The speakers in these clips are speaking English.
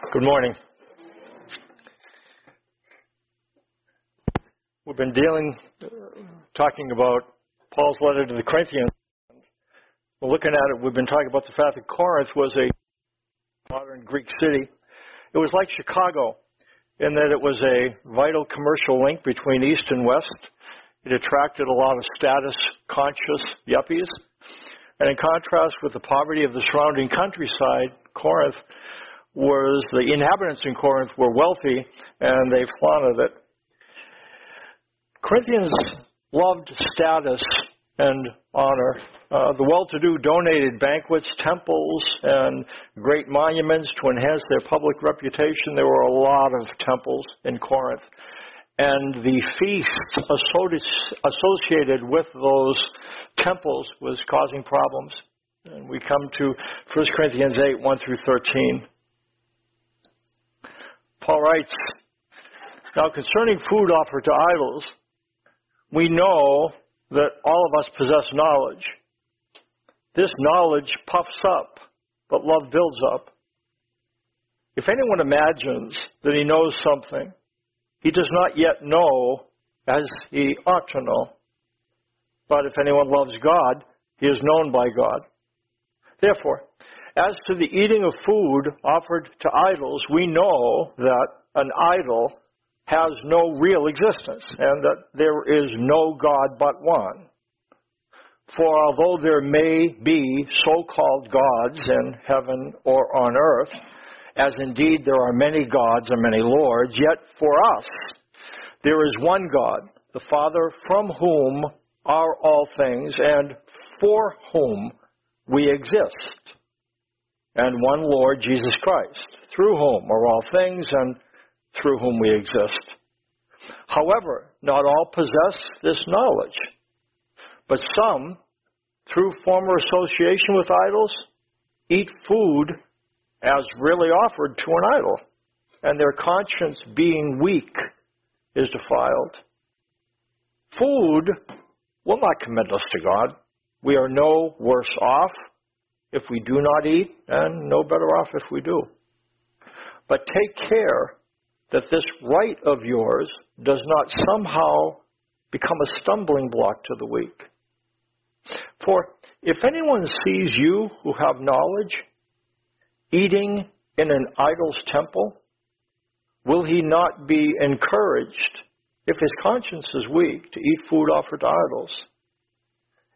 Good morning. We've been dealing, talking about Paul's letter to the Corinthians. We're looking at it, we've been talking about the fact that Corinth was a modern Greek city. It was like Chicago in that it was a vital commercial link between East and West. It attracted a lot of status conscious yuppies. And in contrast with the poverty of the surrounding countryside, Corinth was the inhabitants in Corinth were wealthy and they flaunted it. Corinthians loved status and honor. Uh, the well-to-do donated banquets, temples, and great monuments to enhance their public reputation. There were a lot of temples in Corinth. And the feasts associated with those temples was causing problems. And we come to 1 Corinthians 8, 1 through 13. Paul writes, Now concerning food offered to idols, we know that all of us possess knowledge. This knowledge puffs up, but love builds up. If anyone imagines that he knows something, he does not yet know as he ought to know. But if anyone loves God, he is known by God. Therefore, as to the eating of food offered to idols, we know that an idol has no real existence and that there is no God but one. For although there may be so-called gods in heaven or on earth, as indeed there are many gods and many lords, yet for us there is one God, the Father, from whom are all things and for whom we exist, and one Lord, Jesus Christ, through whom are all things and through whom we exist. However, not all possess this knowledge, but some, through former association with idols, eat food as really offered to an idol, and their conscience being weak is defiled. Food will not commit us to God. We are no worse off if we do not eat, and no better off if we do. But take care that this right of yours does not somehow become a stumbling block to the weak. For if anyone sees you who have knowledge eating in an idol's temple, will he not be encouraged if his conscience is weak to eat food offered to idols?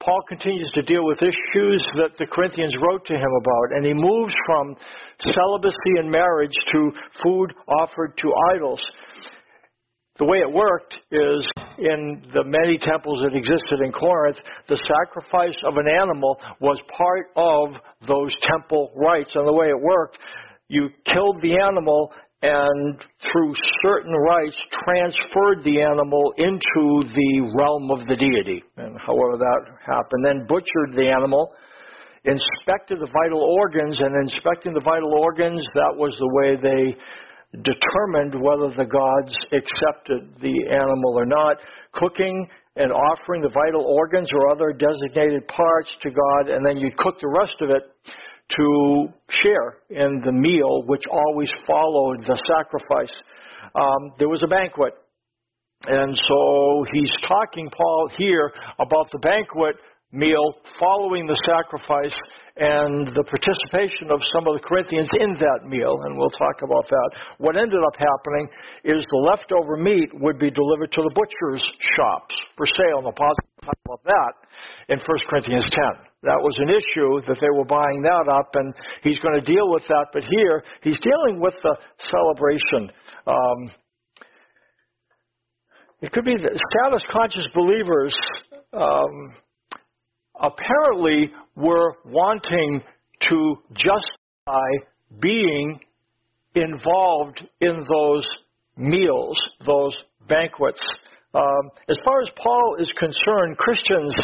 Paul continues to deal with issues that the Corinthians wrote to him about, and he moves from celibacy and marriage to food offered to idols. The way it worked is in the many temples that existed in Corinth, the sacrifice of an animal was part of those temple rites. And the way it worked, you killed the animal and through certain rites transferred the animal into the realm of the deity. And however that happened, then butchered the animal, inspected the vital organs, and inspecting the vital organs, that was the way they determined whether the gods accepted the animal or not. Cooking and offering the vital organs or other designated parts to God, and then you'd cook the rest of it to share in the meal which always followed the sacrifice. Um, there was a banquet. And so he's talking, Paul, here about the banquet meal following the sacrifice and the participation of some of the Corinthians in that meal, and we'll talk about that. What ended up happening is the leftover meat would be delivered to the butcher's shops for sale, and the positive talk about that in 1 Corinthians 10. That was an issue that they were buying that up, and he's going to deal with that. But here, he's dealing with the celebration. Um, it could be that status conscious believers um, apparently were wanting to justify being involved in those meals, those banquets, Um, as far as Paul is concerned, Christians,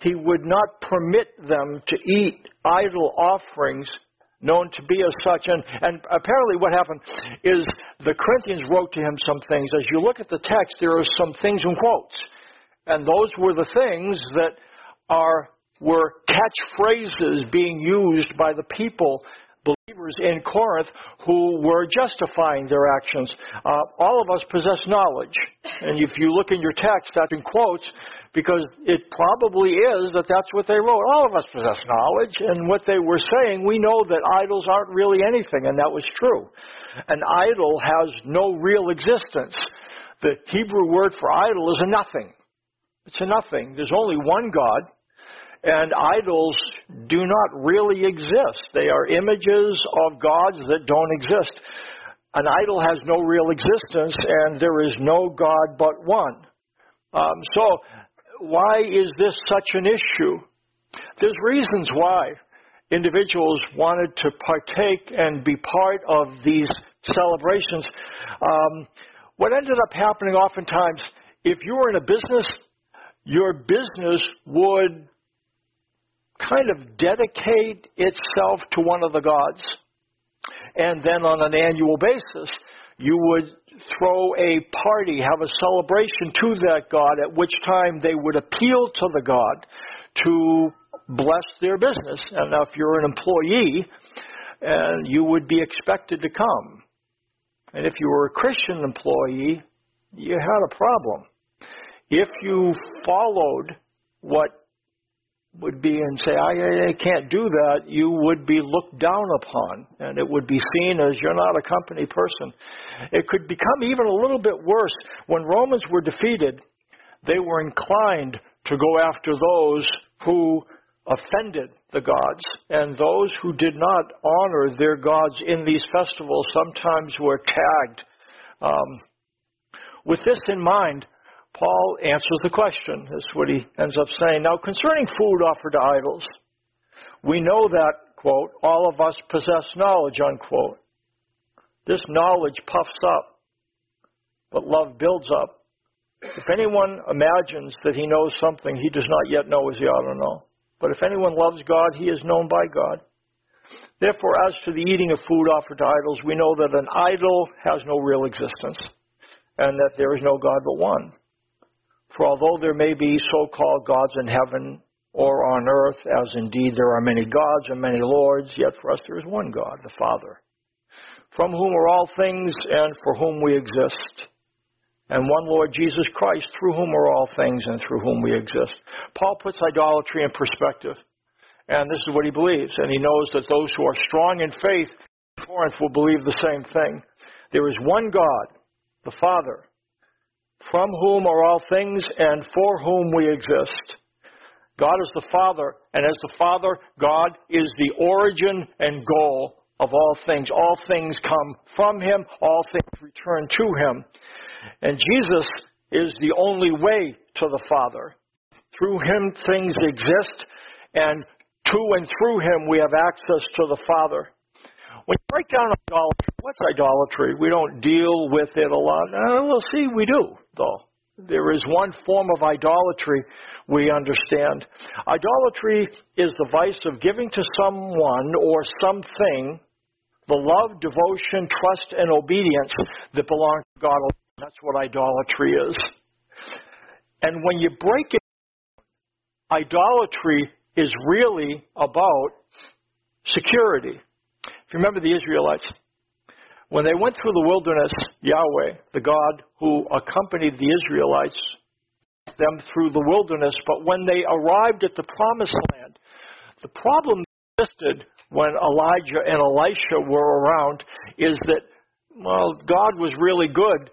he would not permit them to eat idol offerings known to be as such. And, and apparently, what happened is the Corinthians wrote to him some things. As you look at the text, there are some things in quotes. And those were the things that are were catchphrases being used by the people believers in Corinth who were justifying their actions. Uh, all of us possess knowledge. And if you look in your text, that's in quotes because it probably is that that's what they wrote. All of us possess knowledge. And what they were saying, we know that idols aren't really anything, and that was true. An idol has no real existence. The Hebrew word for idol is a nothing. It's a nothing. There's only one God and idols do not really exist. They are images of gods that don't exist. An idol has no real existence, and there is no God but one. Um, so, why is this such an issue? There's reasons why individuals wanted to partake and be part of these celebrations. Um, what ended up happening oftentimes, if you were in a business, your business would kind of dedicate itself to one of the gods. And then on an annual basis, you would throw a party, have a celebration to that God, at which time they would appeal to the God to bless their business. And now, if you're an employee, and you would be expected to come. And if you were a Christian employee, you had a problem. If you followed what would be and say, I, I can't do that, you would be looked down upon, and it would be seen as you're not a company person. It could become even a little bit worse. When Romans were defeated, they were inclined to go after those who offended the gods, and those who did not honor their gods in these festivals sometimes were tagged. Um, with this in mind, Paul answers the question. That's what he ends up saying. Now, concerning food offered to idols, we know that, quote, all of us possess knowledge, unquote. This knowledge puffs up, but love builds up. If anyone imagines that he knows something he does not yet know as he ought to know. But if anyone loves God, he is known by God. Therefore, as to the eating of food offered to idols, we know that an idol has no real existence, and that there is no God but one. For although there may be so called gods in heaven or on earth, as indeed there are many gods and many lords, yet for us there is one God, the Father, from whom are all things and for whom we exist, and one Lord Jesus Christ, through whom are all things and through whom we exist. Paul puts idolatry in perspective, and this is what he believes, and he knows that those who are strong in faith in Corinth will believe the same thing. There is one God, the Father, from whom are all things and for whom we exist. God is the Father, and as the Father, God is the origin and goal of all things. All things come from Him, all things return to Him. And Jesus is the only way to the Father. Through Him, things exist, and to and through Him, we have access to the Father. When you break down idolatry, what's idolatry? We don't deal with it a lot. Uh, we'll see, we do, though. There is one form of idolatry we understand. Idolatry is the vice of giving to someone or something the love, devotion, trust, and obedience that belong to God. alone. That's what idolatry is. And when you break it, idolatry is really about security. You remember the Israelites, when they went through the wilderness, Yahweh, the God who accompanied the Israelites, them through the wilderness, but when they arrived at the promised land, the problem existed when Elijah and Elisha were around is that, well, God was really good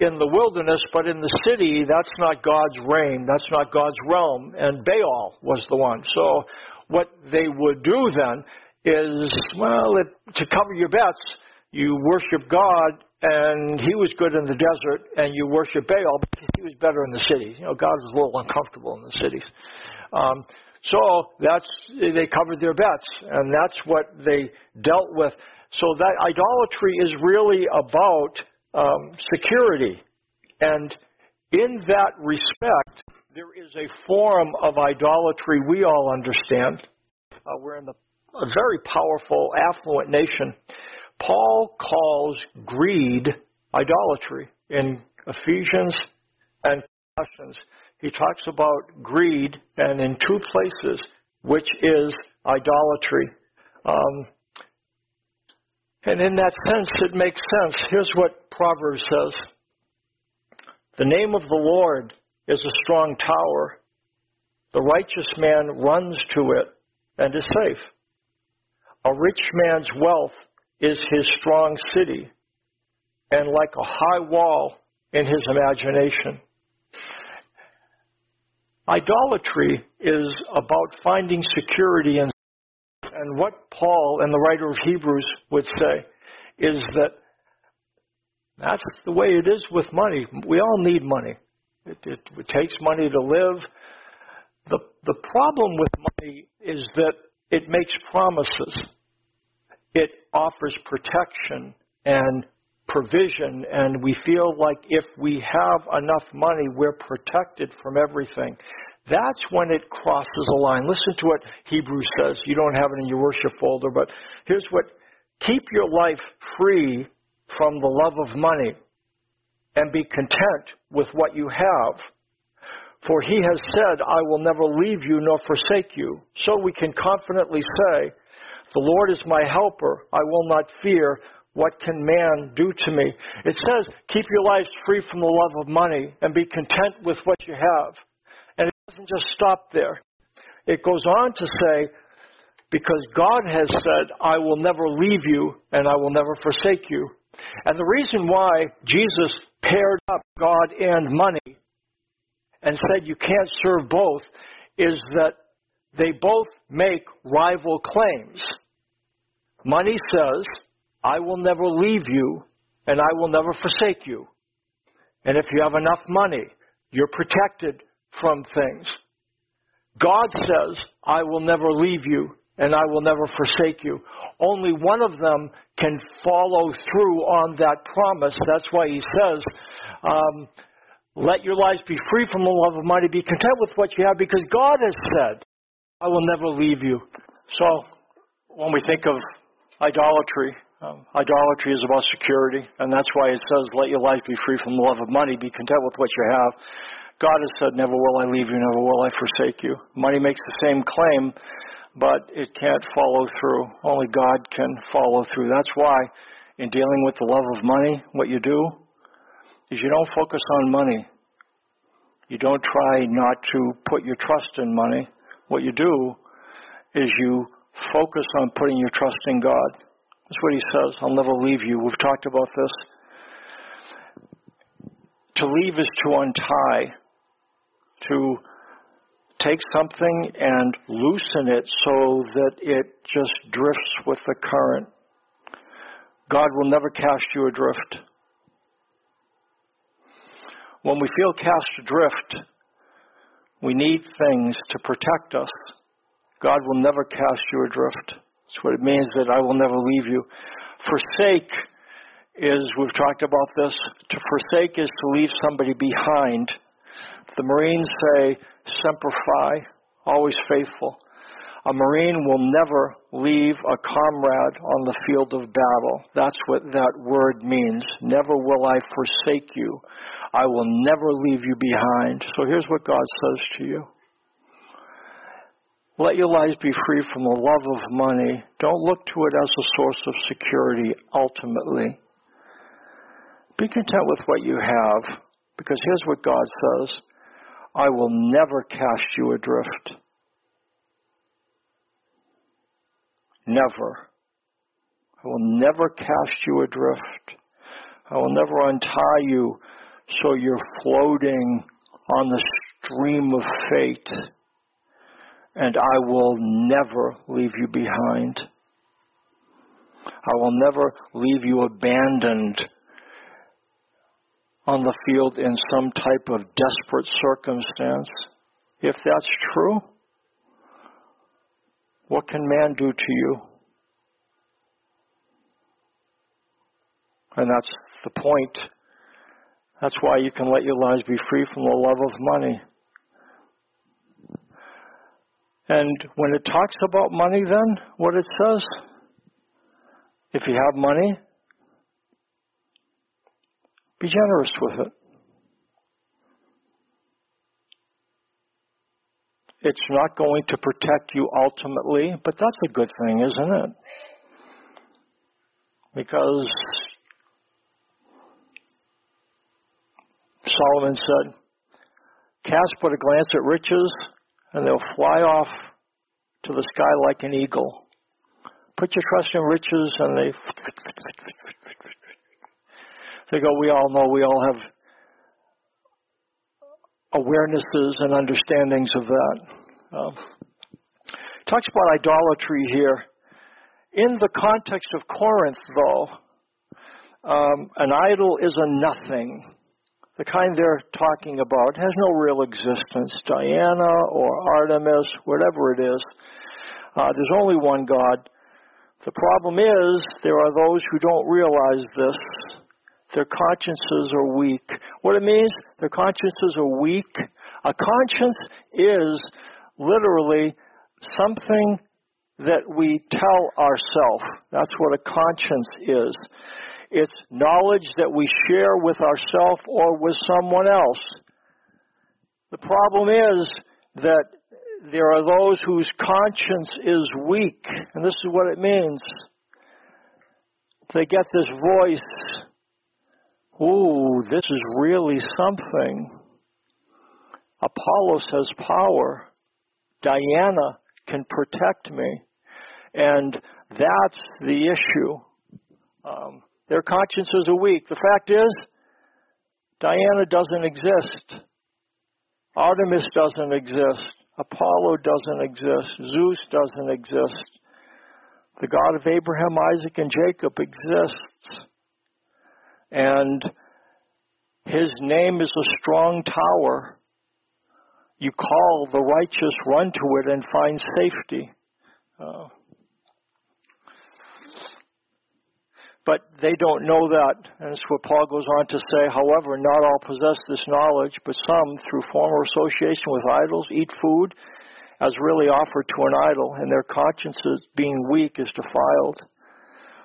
in the wilderness, but in the city, that's not God's reign, that's not God's realm, and Baal was the one. So what they would do then is, well, it, to cover your bets, you worship God, and he was good in the desert, and you worship Baal because he was better in the cities. You know, God was a little uncomfortable in the cities. Um, so that's they covered their bets, and that's what they dealt with. So that idolatry is really about um, security, and in that respect, there is a form of idolatry we all understand. Uh, we're in the, a very powerful, affluent nation. Paul calls greed idolatry in Ephesians and Colossians. He talks about greed, and in two places, which is idolatry. Um, and in that sense, it makes sense. Here's what Proverbs says The name of the Lord is a strong tower. The righteous man runs to it and is safe. A rich man's wealth is his strong city, and like a high wall in his imagination. Idolatry is about finding security in and what Paul and the writer of Hebrews would say is that that's the way it is with money. We all need money. It, it, it takes money to live. The, the problem with money is that it makes promises. It offers protection and provision, and we feel like if we have enough money, we're protected from everything. That's when it crosses a line. Listen to what Hebrews says. You don't have it in your worship folder, but here's what keep your life free from the love of money and be content with what you have. For he has said, I will never leave you nor forsake you. So we can confidently say, The Lord is my helper. I will not fear. What can man do to me? It says, Keep your lives free from the love of money and be content with what you have. And it doesn't just stop there. It goes on to say, Because God has said, I will never leave you and I will never forsake you. And the reason why Jesus paired up God and money and said you can't serve both is that they both make rival claims. Money says, I will never leave you and I will never forsake you. And if you have enough money, you're protected from things. God says, I will never leave you and I will never forsake you. Only one of them can follow through on that promise. That's why he says, um, let your lives be free from the love of money. Be content with what you have because God has said, I will never leave you. So when we think of idolatry, um, idolatry is about security, and that's why it says, let your life be free from the love of money. Be content with what you have. God has said, never will I leave you, never will I forsake you. Money makes the same claim, but it can't follow through. Only God can follow through. That's why, in dealing with the love of money, what you do is you don't focus on money. You don't try not to put your trust in money. What you do is you focus on putting your trust in God. That's what he says. I'll never leave you. We've talked about this. To leave is to untie, to take something and loosen it so that it just drifts with the current. God will never cast you adrift. When we feel cast adrift, we need things to protect us. God will never cast you adrift. That's what it means that I will never leave you. Forsake is, we've talked about this, to forsake is to leave somebody behind. The Marines say, Semper Fi, always faithful. A Marine will never leave a comrade on the field of battle. That's what that word means. Never will I forsake you. I will never leave you behind. So here's what God says to you. Let your lives be free from the love of money. Don't look to it as a source of security ultimately. Be content with what you have, because here's what God says I will never cast you adrift. Never. I will never cast you adrift. I will never untie you so you're floating on the stream of fate. And I will never leave you behind. I will never leave you abandoned on the field in some type of desperate circumstance. If that's true, what can man do to you? And that's the point That's why you can let your lives be free from the love of money. And when it talks about money, then, what it says, if you have money, be generous with it. It's not going to protect you ultimately, but that's a good thing, isn't it? Because Solomon said, Cast but a glance at riches, and they'll fly off to the sky like an eagle. Put your trust in riches, and they they go. We all know. We all have awarenesses and understandings of that. Um, talks about idolatry here. In the context of Corinth, though, um, an idol is a nothing. The kind they're talking about has no real existence. Diana or Artemis, whatever it is, uh, there's only one God. The problem is there are those who don't realize this their consciences are weak. What it means, their consciences are weak. A conscience is literally something that we tell ourselves. That's what a conscience is. It's knowledge that we share with ourselves or with someone else. The problem is that there are those whose conscience is weak, and this is what it means. They get this voice Ooh, this is really something. Apollos has power. Diana can protect me. And that's the issue. Um, their consciences are weak. The fact is, Diana doesn't exist. Artemis doesn't exist. Apollo doesn't exist. Zeus doesn't exist. The God of Abraham, Isaac, and Jacob exists. And his name is a strong tower. You call the righteous, run to it, and find safety. Uh, but they don't know that. And that's what Paul goes on to say. However, not all possess this knowledge, but some, through former association with idols, eat food as really offered to an idol, and their consciences, being weak, is defiled.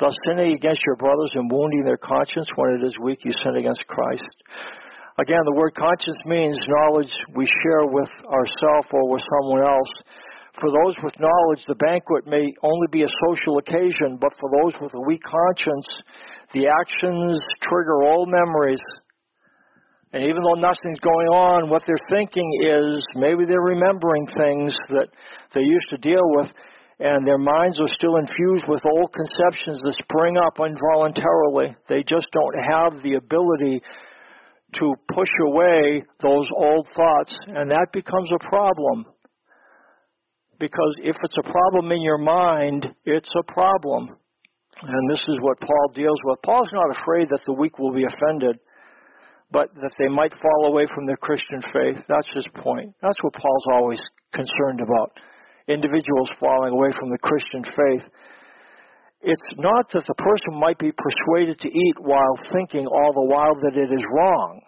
Thus, sinning against your brothers and wounding their conscience when it is weak, you sin against Christ. Again, the word conscience means knowledge we share with ourselves or with someone else. For those with knowledge, the banquet may only be a social occasion, but for those with a weak conscience, the actions trigger old memories. And even though nothing's going on, what they're thinking is maybe they're remembering things that they used to deal with and their minds are still infused with old conceptions that spring up involuntarily. They just don't have the ability to push away those old thoughts, and that becomes a problem. Because if it's a problem in your mind, it's a problem. And this is what Paul deals with. Paul's not afraid that the weak will be offended, but that they might fall away from their Christian faith. That's his point. That's what Paul's always concerned about individuals falling away from the Christian faith. It's not that the person might be persuaded to eat while thinking all the while that it is wrong.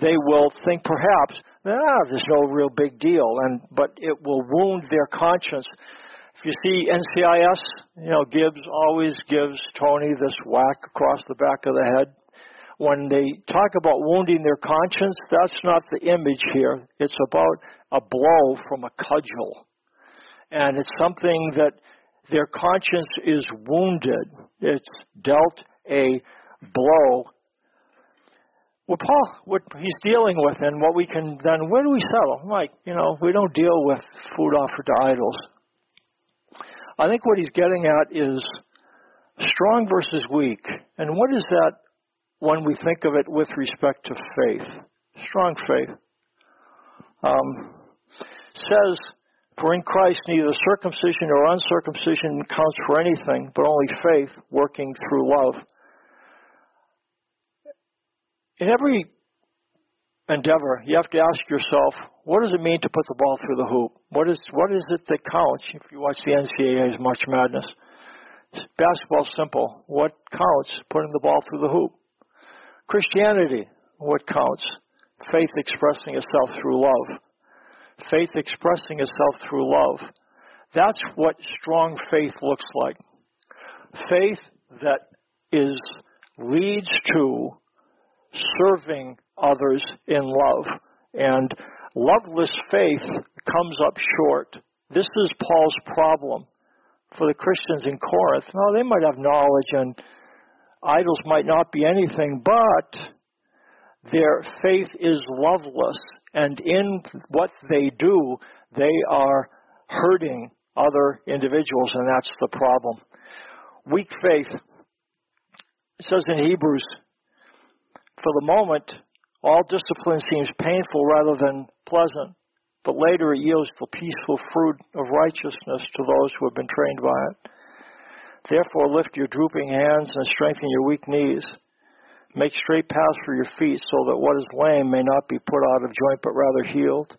They will think perhaps, ah, there's no real big deal, and but it will wound their conscience. If you see NCIS, you know, Gibbs always gives Tony this whack across the back of the head when they talk about wounding their conscience, that's not the image here. It's about a blow from a cudgel. And it's something that their conscience is wounded. It's dealt a blow. What Paul, what he's dealing with, and what we can then, where do we settle? Like, you know, we don't deal with food offered to idols. I think what he's getting at is strong versus weak. And what is that when we think of it with respect to faith, strong faith. Um, says, For in Christ neither circumcision nor uncircumcision counts for anything, but only faith working through love. In every endeavor, you have to ask yourself, what does it mean to put the ball through the hoop? What is what is it that counts? If you watch the NCAA's March Madness, basketball's simple. What counts? Putting the ball through the hoop. Christianity, what counts? Faith expressing itself through love. Faith expressing itself through love. That's what strong faith looks like. Faith that is leads to serving others in love. And loveless faith comes up short. This is Paul's problem for the Christians in Corinth. Now, they might have knowledge and idols might not be anything, but their faith is loveless. And in what they do, they are hurting other individuals, and that's the problem. Weak faith. It says in Hebrews, for the moment, all discipline seems painful rather than pleasant, but later it yields the peaceful fruit of righteousness to those who have been trained by it. Therefore, lift your drooping hands and strengthen your weak knees. Make straight paths for your feet so that what is lame may not be put out of joint but rather healed.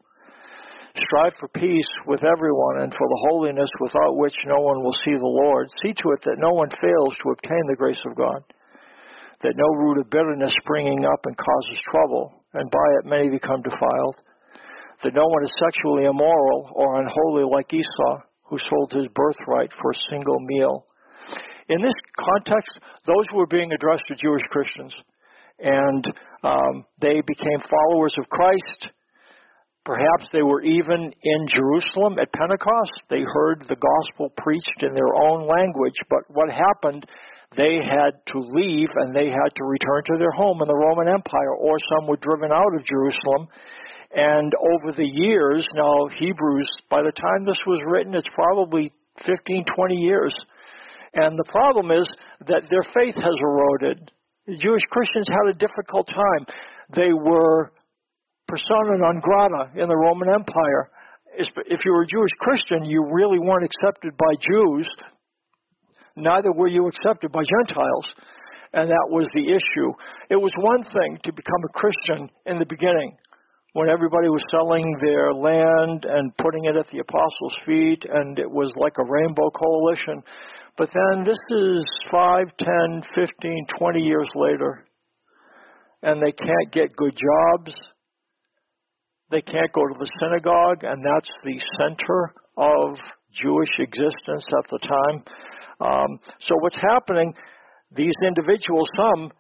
Strive for peace with everyone and for the holiness without which no one will see the Lord. See to it that no one fails to obtain the grace of God that no root of bitterness springing up and causes trouble, and by it many become defiled. That no one is sexually immoral or unholy like Esau, who sold his birthright for a single meal. In this context, those were being addressed to Jewish Christians, and um, they became followers of Christ. Perhaps they were even in Jerusalem at Pentecost. They heard the gospel preached in their own language, but what happened they had to leave and they had to return to their home in the Roman Empire, or some were driven out of Jerusalem. And over the years, now Hebrews, by the time this was written, it's probably 15, 20 years. And the problem is that their faith has eroded. The Jewish Christians had a difficult time. They were persona non grata in the Roman Empire. If you were a Jewish Christian, you really weren't accepted by Jews neither were you accepted by Gentiles. And that was the issue. It was one thing to become a Christian in the beginning, when everybody was selling their land and putting it at the apostles' feet, and it was like a rainbow coalition. But then this is 5, 10, 15, 20 years later, and they can't get good jobs. They can't go to the synagogue, and that's the center of Jewish existence at the time. Um, so what's happening? These individuals, some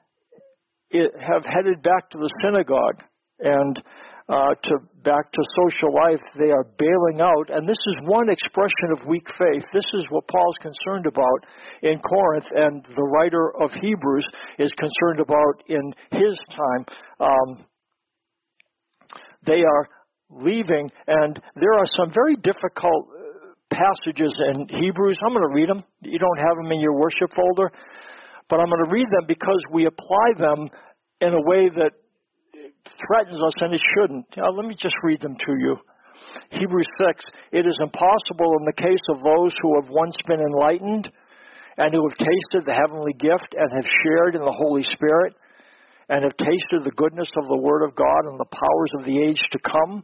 have headed back to the synagogue and uh, to back to social life. They are bailing out, and this is one expression of weak faith. This is what Paul's concerned about in Corinth, and the writer of Hebrews is concerned about in his time. Um, they are leaving, and there are some very difficult passages in Hebrews. I'm going to read them. You don't have them in your worship folder, but I'm going to read them because we apply them in a way that threatens us and it shouldn't. Now, let me just read them to you. Hebrews 6 It is impossible in the case of those who have once been enlightened and who have tasted the heavenly gift and have shared in the Holy Spirit and have tasted the goodness of the Word of God and the powers of the age to come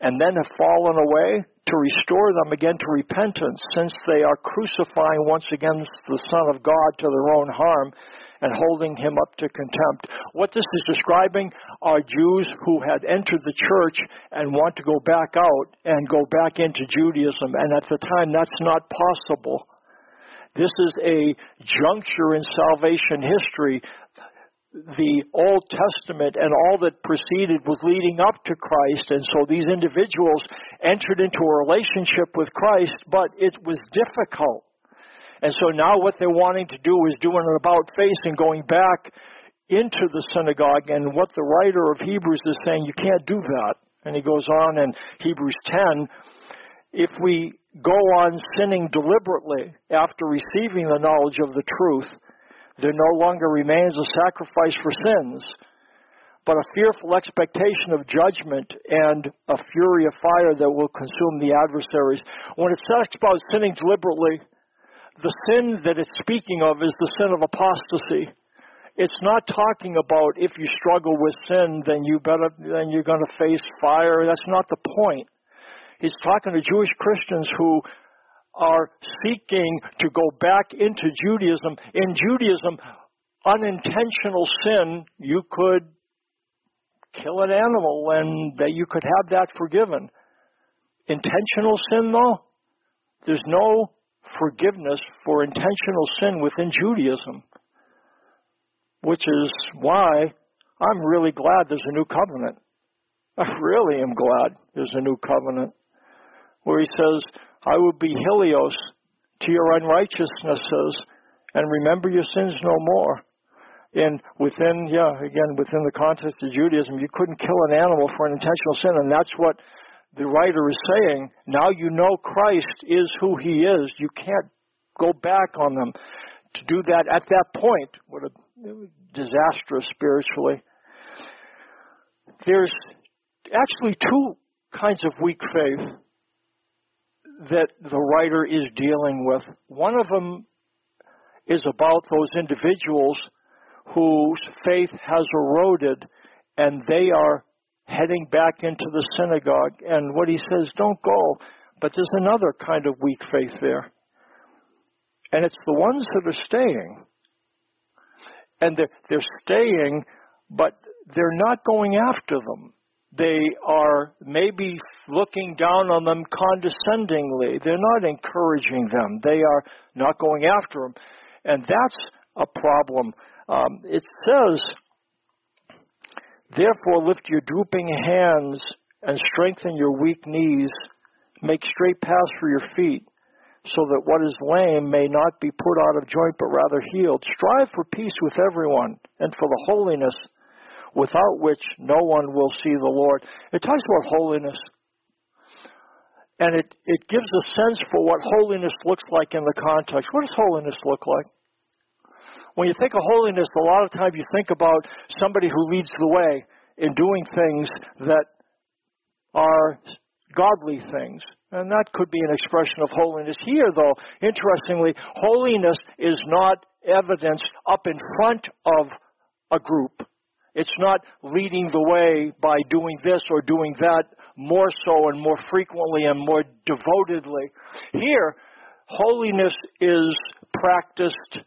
and then have fallen away to restore them again to repentance, since they are crucifying once again the Son of God to their own harm and holding him up to contempt. What this is describing are Jews who had entered the church and want to go back out and go back into Judaism, and at the time that's not possible. This is a juncture in salvation history the Old Testament and all that preceded was leading up to Christ. And so these individuals entered into a relationship with Christ, but it was difficult. And so now what they're wanting to do is doing an about face and going back into the synagogue. And what the writer of Hebrews is saying, you can't do that. And he goes on in Hebrews 10, if we go on sinning deliberately after receiving the knowledge of the truth, there no longer remains a sacrifice for sins, but a fearful expectation of judgment and a fury of fire that will consume the adversaries. When it talks about sinning deliberately, the sin that it's speaking of is the sin of apostasy. It's not talking about if you struggle with sin, then you better, then you're going to face fire. That's not the point. He's talking to Jewish Christians who are seeking to go back into Judaism. In Judaism, unintentional sin, you could kill an animal and that you could have that forgiven. Intentional sin, though, there's no forgiveness for intentional sin within Judaism, which is why I'm really glad there's a new covenant. I really am glad there's a new covenant where he says, I will be Helios to your unrighteousnesses and remember your sins no more. And within, yeah, again, within the context of Judaism, you couldn't kill an animal for an intentional sin, and that's what the writer is saying. Now you know Christ is who he is. You can't go back on them. To do that at that point would have disastrous spiritually. There's actually two kinds of weak faith that the writer is dealing with. One of them is about those individuals whose faith has eroded and they are heading back into the synagogue. And what he says, don't go. But there's another kind of weak faith there. And it's the ones that are staying. And they're, they're staying, but they're not going after them. They are maybe looking down on them condescendingly. They're not encouraging them. They are not going after them. And that's a problem. Um, it says, Therefore, lift your drooping hands and strengthen your weak knees. Make straight paths for your feet, so that what is lame may not be put out of joint, but rather healed. Strive for peace with everyone and for the holiness without which no one will see the Lord. It talks about holiness. And it, it gives a sense for what holiness looks like in the context. What does holiness look like? When you think of holiness, a lot of times you think about somebody who leads the way in doing things that are godly things. And that could be an expression of holiness. Here, though, interestingly, holiness is not evidenced up in front of a group. It's not leading the way by doing this or doing that more so and more frequently and more devotedly. Here, holiness is practiced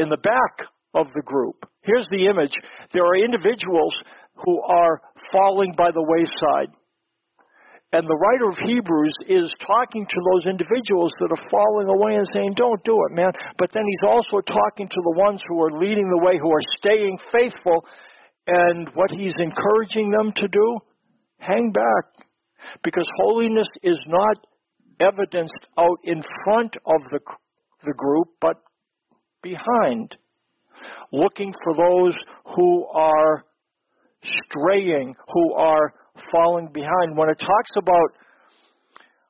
in the back of the group. Here's the image. There are individuals who are falling by the wayside. And the writer of Hebrews is talking to those individuals that are falling away and saying, Don't do it, man. But then he's also talking to the ones who are leading the way, who are staying faithful and what he's encouraging them to do, hang back. Because holiness is not evidenced out in front of the, the group, but behind. Looking for those who are straying, who are falling behind. When it talks about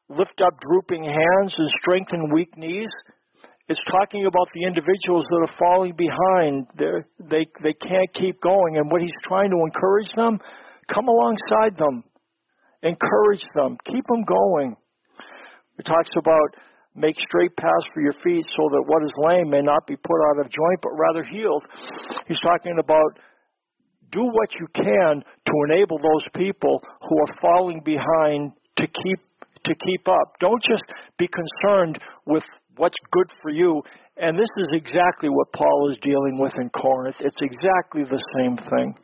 lift up drooping hands and strengthen weak knees, it's talking about the individuals that are falling behind. They're, they they can't keep going, and what he's trying to encourage them, come alongside them, encourage them, keep them going. He talks about make straight paths for your feet, so that what is lame may not be put out of joint, but rather healed. He's talking about do what you can to enable those people who are falling behind to keep to keep up. Don't just be concerned with what's good for you. And this is exactly what Paul is dealing with in Corinth. It's exactly the same thing.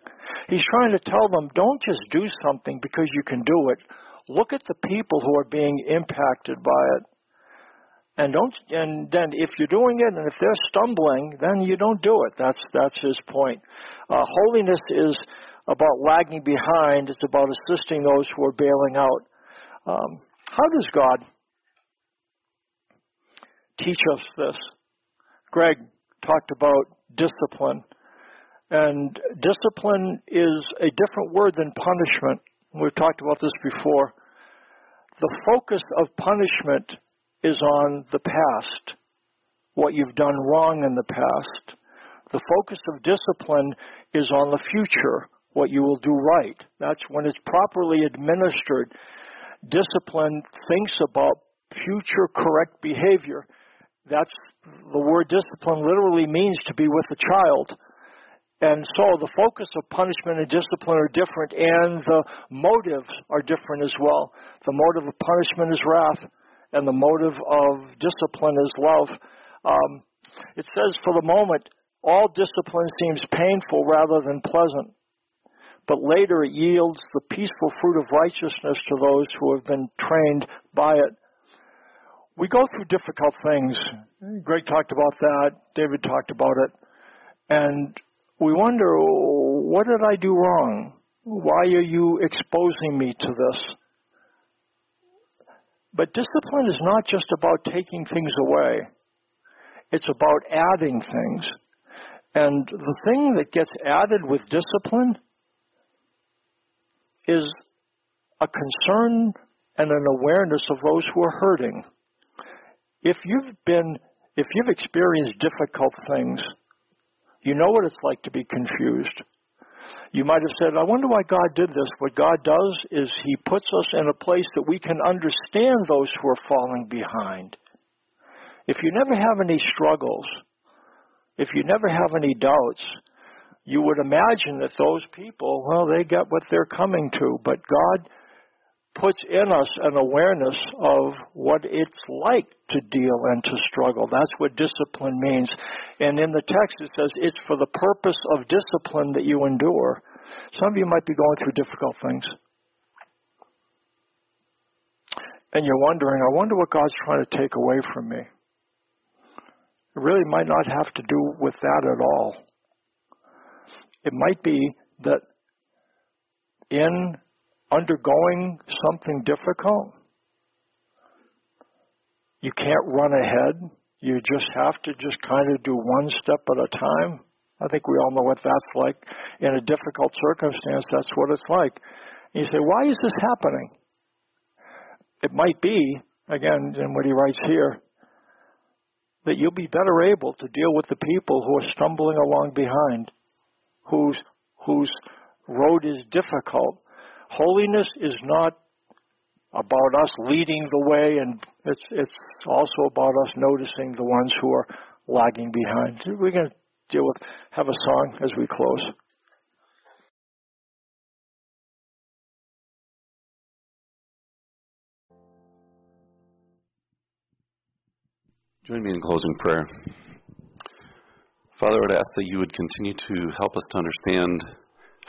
He's trying to tell them, don't just do something because you can do it. Look at the people who are being impacted by it. And don't and then if you're doing it and if they're stumbling, then you don't do it. That's that's his point. Uh, holiness is about lagging behind. It's about assisting those who are bailing out. Um, how does God teach us this. Greg talked about discipline. And discipline is a different word than punishment. We've talked about this before. The focus of punishment is on the past, what you've done wrong in the past. The focus of discipline is on the future, what you will do right. That's when it's properly administered. Discipline thinks about future correct behavior. That's the word discipline literally means to be with a child. And so the focus of punishment and discipline are different, and the motives are different as well. The motive of punishment is wrath, and the motive of discipline is love. Um, it says, for the moment, all discipline seems painful rather than pleasant, but later it yields the peaceful fruit of righteousness to those who have been trained by it. We go through difficult things. Greg talked about that. David talked about it. And we wonder, what did I do wrong? Why are you exposing me to this? But discipline is not just about taking things away. It's about adding things. And the thing that gets added with discipline is a concern and an awareness of those who are hurting. If you've been, if you've experienced difficult things, you know what it's like to be confused. You might have said, I wonder why God did this. What God does is He puts us in a place that we can understand those who are falling behind. If you never have any struggles, if you never have any doubts, you would imagine that those people, well, they get what they're coming to. But God puts in us an awareness of what it's like to deal and to struggle. That's what discipline means. And in the text it says it's for the purpose of discipline that you endure. Some of you might be going through difficult things. And you're wondering, I wonder what God's trying to take away from me. It really might not have to do with that at all. It might be that in undergoing something difficult, you can't run ahead. You just have to just kind of do one step at a time. I think we all know what that's like. In a difficult circumstance, that's what it's like. And you say, why is this happening? It might be, again, in what he writes here, that you'll be better able to deal with the people who are stumbling along behind, whose, whose road is difficult, Holiness is not about us leading the way, and it's it's also about us noticing the ones who are lagging behind. We're going to deal with have a song as we close. Join me in closing prayer. Father, I would ask that you would continue to help us to understand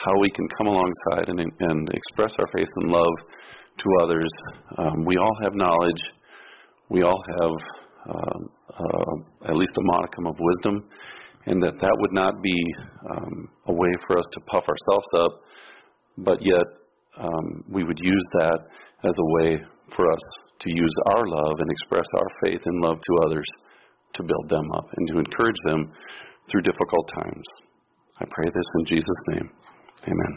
how we can come alongside and, and express our faith and love to others. Um, we all have knowledge. We all have uh, uh, at least a modicum of wisdom, and that that would not be um, a way for us to puff ourselves up, but yet um, we would use that as a way for us to use our love and express our faith and love to others to build them up and to encourage them through difficult times. I pray this in Jesus' name. Amen.